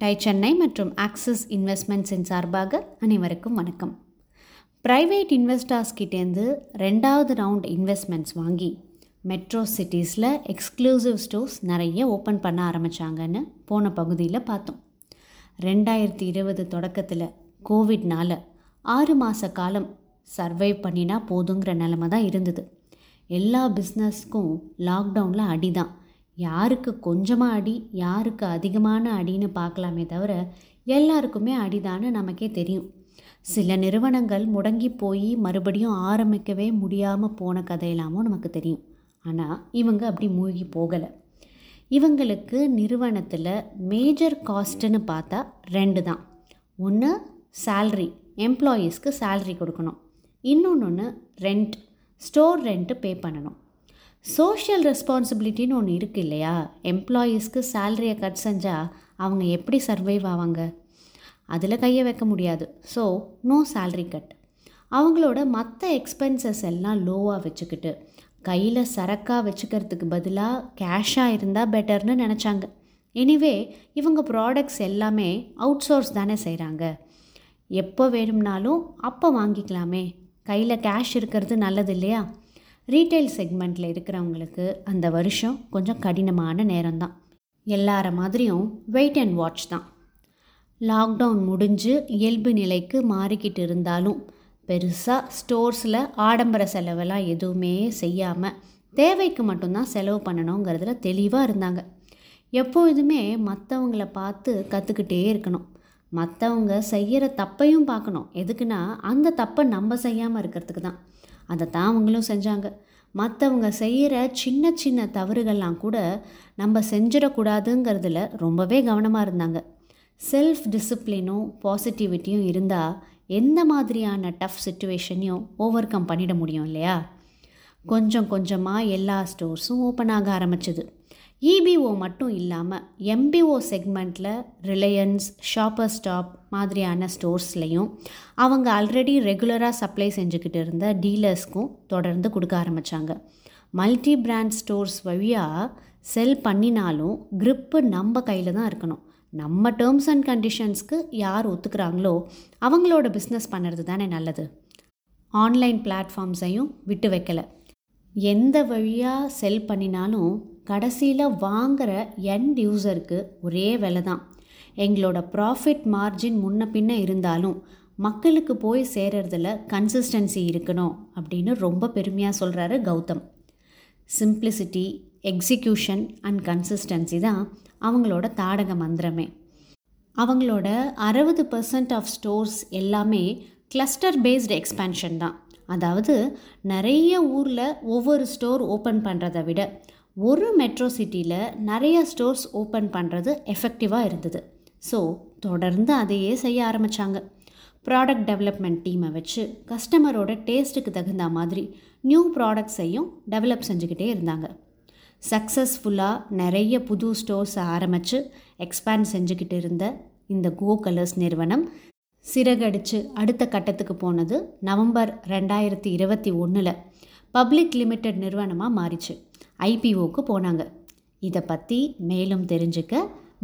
Tie Chennai மற்றும் axis இன்வெஸ்ட்மெண்ட்ஸின் சார்பாக அனைவருக்கும் வணக்கம். ப்ரைவேட் இன்வெஸ்டர்ஸ் கிட்டேருந்து ரெண்டாவது ரவுண்ட் இன்வெஸ்ட்மெண்ட்ஸ் வாங்கி மெட்ரோ சிட்டிஸில் எக்ஸ்க்ளூசிவ் ஸ்டோர்ஸ் நிறைய ஓப்பன் பண்ண ஆரம்பித்தாங்கன்னு போன பகுதியில் பார்த்தோம். ரெண்டாயிரத்தி இருபது தொடக்கத்தில் கோவிட்னால் ஆறு மாத காலம் சர்வை பண்ணினா போதுங்கிற நிலமை தான் இருந்தது. எல்லா பிஸ்னஸ்க்கும் லாக்டவுனில் அடி தான் யாருக்கு கொஞ்சமாக அடி யாருக்கு அதிகமான அடின்னு பார்க்கலாமே தவிர எல்லாருக்குமே அடிதான்னு நமக்கே தெரியும். சில நிறுவனங்கள் முடங்கி போய் மறுபடியும் ஆரம்பிக்கவே முடியாமல் போன கதையெல்லாமும் நமக்கு தெரியும். ஆனால் இவங்க அப்படி மூழ்கி போகலை. இவங்களுக்கு நிறுவனத்தில் மேஜர் காஸ்ட்டுன்னு பார்த்தா ரெண்டு தான். ஒன்று சேல்ரி எம்ப்ளாயீஸ்க்கு சேல்ரி கொடுக்கணும். இன்னொன்று ரெண்ட் ஸ்டோர் ரெண்ட்டு பே பண்ணணும். சோஷியல் ரெஸ்பான்சிபிலிட்டின்னு ஒன்று இருக்குது இல்லையா? எம்ப்ளாயீஸ்க்கு சேலரியை கட் செஞ்சால் அவங்க எப்படி சர்வைவ் ஆவாங்க? அதில் கையை வைக்க முடியாது. ஸோ நோ சேல்ரி கட் அவங்களோட மற்ற எக்ஸ்பென்சஸ் எல்லாம் லோவாக வச்சுக்கிட்டு கையில் சரக்காக வச்சுக்கிறதுக்கு பதிலாக கேஷாக இருந்தால் பெட்டர்னு நினச்சாங்க. எனிவே இவங்க ப்ராடக்ட்ஸ் எல்லாமே அவுட் சோர்ஸ் தானே செய்கிறாங்க எப்போ வேணும்னாலும் அப்போ வாங்கிக்கலாமே. கையில் கேஷ் இருக்கிறது நல்லது இல்லையா? ரீட்டைல் செக்மெண்ட்டில் இருக்கிறவங்களுக்கு அந்த வருஷம் கொஞ்சம் கடினமான நேரம்தான். எல்லார மாதிரியும் வெயிட் அண்ட் வாட்ச் தான். லாக்டவுன் முடிஞ்சு இயல்பு நிலைக்கு மாறிக்கிட்டு இருந்தாலும் பெருசாக ஸ்டோர்ஸில் ஆடம்பர செலவெல்லாம் எதுவுமே செய்யாமல் தேவைக்கு மட்டும்தான் செலவு பண்ணணுங்கிறதுல தெளிவாக இருந்தாங்க. எப்பொழுதுமே மற்றவங்கள பார்த்து கற்றுக்கிட்டே இருக்கணும். மற்றவங்க செய்கிற தப்பையும் பார்க்கணும். எதுக்குன்னா அந்த தப்பை நம்ம செய்யாமல் இருக்கிறதுக்கு தான். அதை தான் அவங்களும் செஞ்சாங்க. மற்றவங்க செய்கிற சின்ன சின்ன தவறுகள்லாம் கூட நம்ம செஞ்சிடக்கூடாதுங்கிறதுல ரொம்பவே கவனமாக இருந்தாங்க. செல்ஃப் டிசிப்ளினும் பாசிட்டிவிட்டியும் இருந்தால் எந்த மாதிரியான டஃப் சுச்சுவேஷனையும் ஓவர் கம் பண்ணிட முடியும் இல்லையா? கொஞ்சம் கொஞ்சமாக எல்லா ஸ்டோர்ஸும் ஓப்பன் ஆக ஆரம்பிச்சது. இபிஓ மட்டும் இல்லாமல் எம்பிஓ செக்மெண்ட்டில் ரிலையன்ஸ் ஷாப்பர் ஸ்டாப் மாதிரியான ஸ்டோர்ஸ்லையும் அவங்க ஆல்ரெடி ரெகுலராக சப்ளை செஞ்சுக்கிட்டு இருந்த டீலர்ஸ்க்கும் தொடர்ந்து கொடுக்க ஆரம்பித்தாங்க மல்டி பிராண்ட் ஸ்டோர்ஸ் வழியாக செல் பண்ணினாலும் க்ரிப்பு நம்ம கையில் தான் இருக்கணும். நம்ம டேர்ம்ஸ் அண்ட் கண்டிஷன்ஸ்க்கு யார் ஒத்துக்கிறாங்களோ அவங்களோட பிஸ்னஸ் பண்ணுறது தானே நல்லது. ஆன்லைன் பிளாட்ஃபார்ம்ஸையும் விட்டு வைக்கலை. எந்த வழியாக செல் பண்ணினாலும் கடைசியில் வாங்குகிற எண்ட் யூசருக்கு ஒரே விலை தான். எங்களோட ப்ராஃபிட் மார்ஜின் முன்ன பின்ன இருந்தாலும் மக்களுக்கு போய் சேர்றதில் கன்சிஸ்டன்சி இருக்கணும் அப்படின்னு ரொம்ப பெருமையாக சொல்கிறாரு Gautham. Simplicity execution and consistency தான் அவங்களோட தாடக மந்திரமே. அவங்களோட அறுபது பர்சன்ட் ஆஃப் ஸ்டோர்ஸ் எல்லாமே கிளஸ்டர் பேஸ்டு எக்ஸ்பேன்ஷன் தான். அதாவது நிறைய ஊரில் ஒவ்வொரு ஸ்டோர் ஓப்பன் பண்ணுறதை விட ஒரு மெட்ரோ சிட்டியில் நிறைய ஸ்டோர்ஸ் ஓப்பன் பண்ணுறது எஃபெக்டிவாக இருந்தது. ஸோ தொடர்ந்து அதையே செய்ய ஆரம்பித்தாங்க ப்ராடக்ட் டெவலப்மெண்ட் டீமை வச்சு கஸ்டமரோட டேஸ்ட்டுக்கு தகுந்த மாதிரி நியூ ப்ராடக்ட்ஸையும் டெவலப் செஞ்சுக்கிட்டே இருந்தாங்க. சக்ஸஸ்ஃபுல்லாக நிறைய புது ஸ்டோர்ஸை ஆரம்பித்து எக்ஸ்பேண்ட் செஞ்சுக்கிட்டு இருந்த இந்த கோ கலர்ஸ் நிறுவனம் சிறகடிச்சு அடுத்த கட்டத்துக்கு போனது நவம்பர் ரெண்டாயிரத்தி இருபத்தி ஒன்றில் பப்ளிக் லிமிடெட் நிறுவனமாக மாறிச்சு. ஐபிஓக்கு போனாங்க. இதை பற்றி மேலும் தெரிஞ்சுக்க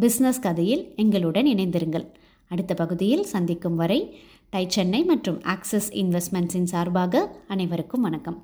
பிஸ்னஸ் கதையில் எங்களுடன் இணைந்திருங்கள். அடுத்த பகுதியில் சந்திக்கும் வரை டை சென்னை மற்றும் ஆக்சிஸ் இன்வெஸ்ட்மெண்ட்ஸின் சார்பாக அனைவருக்கும் வணக்கம்.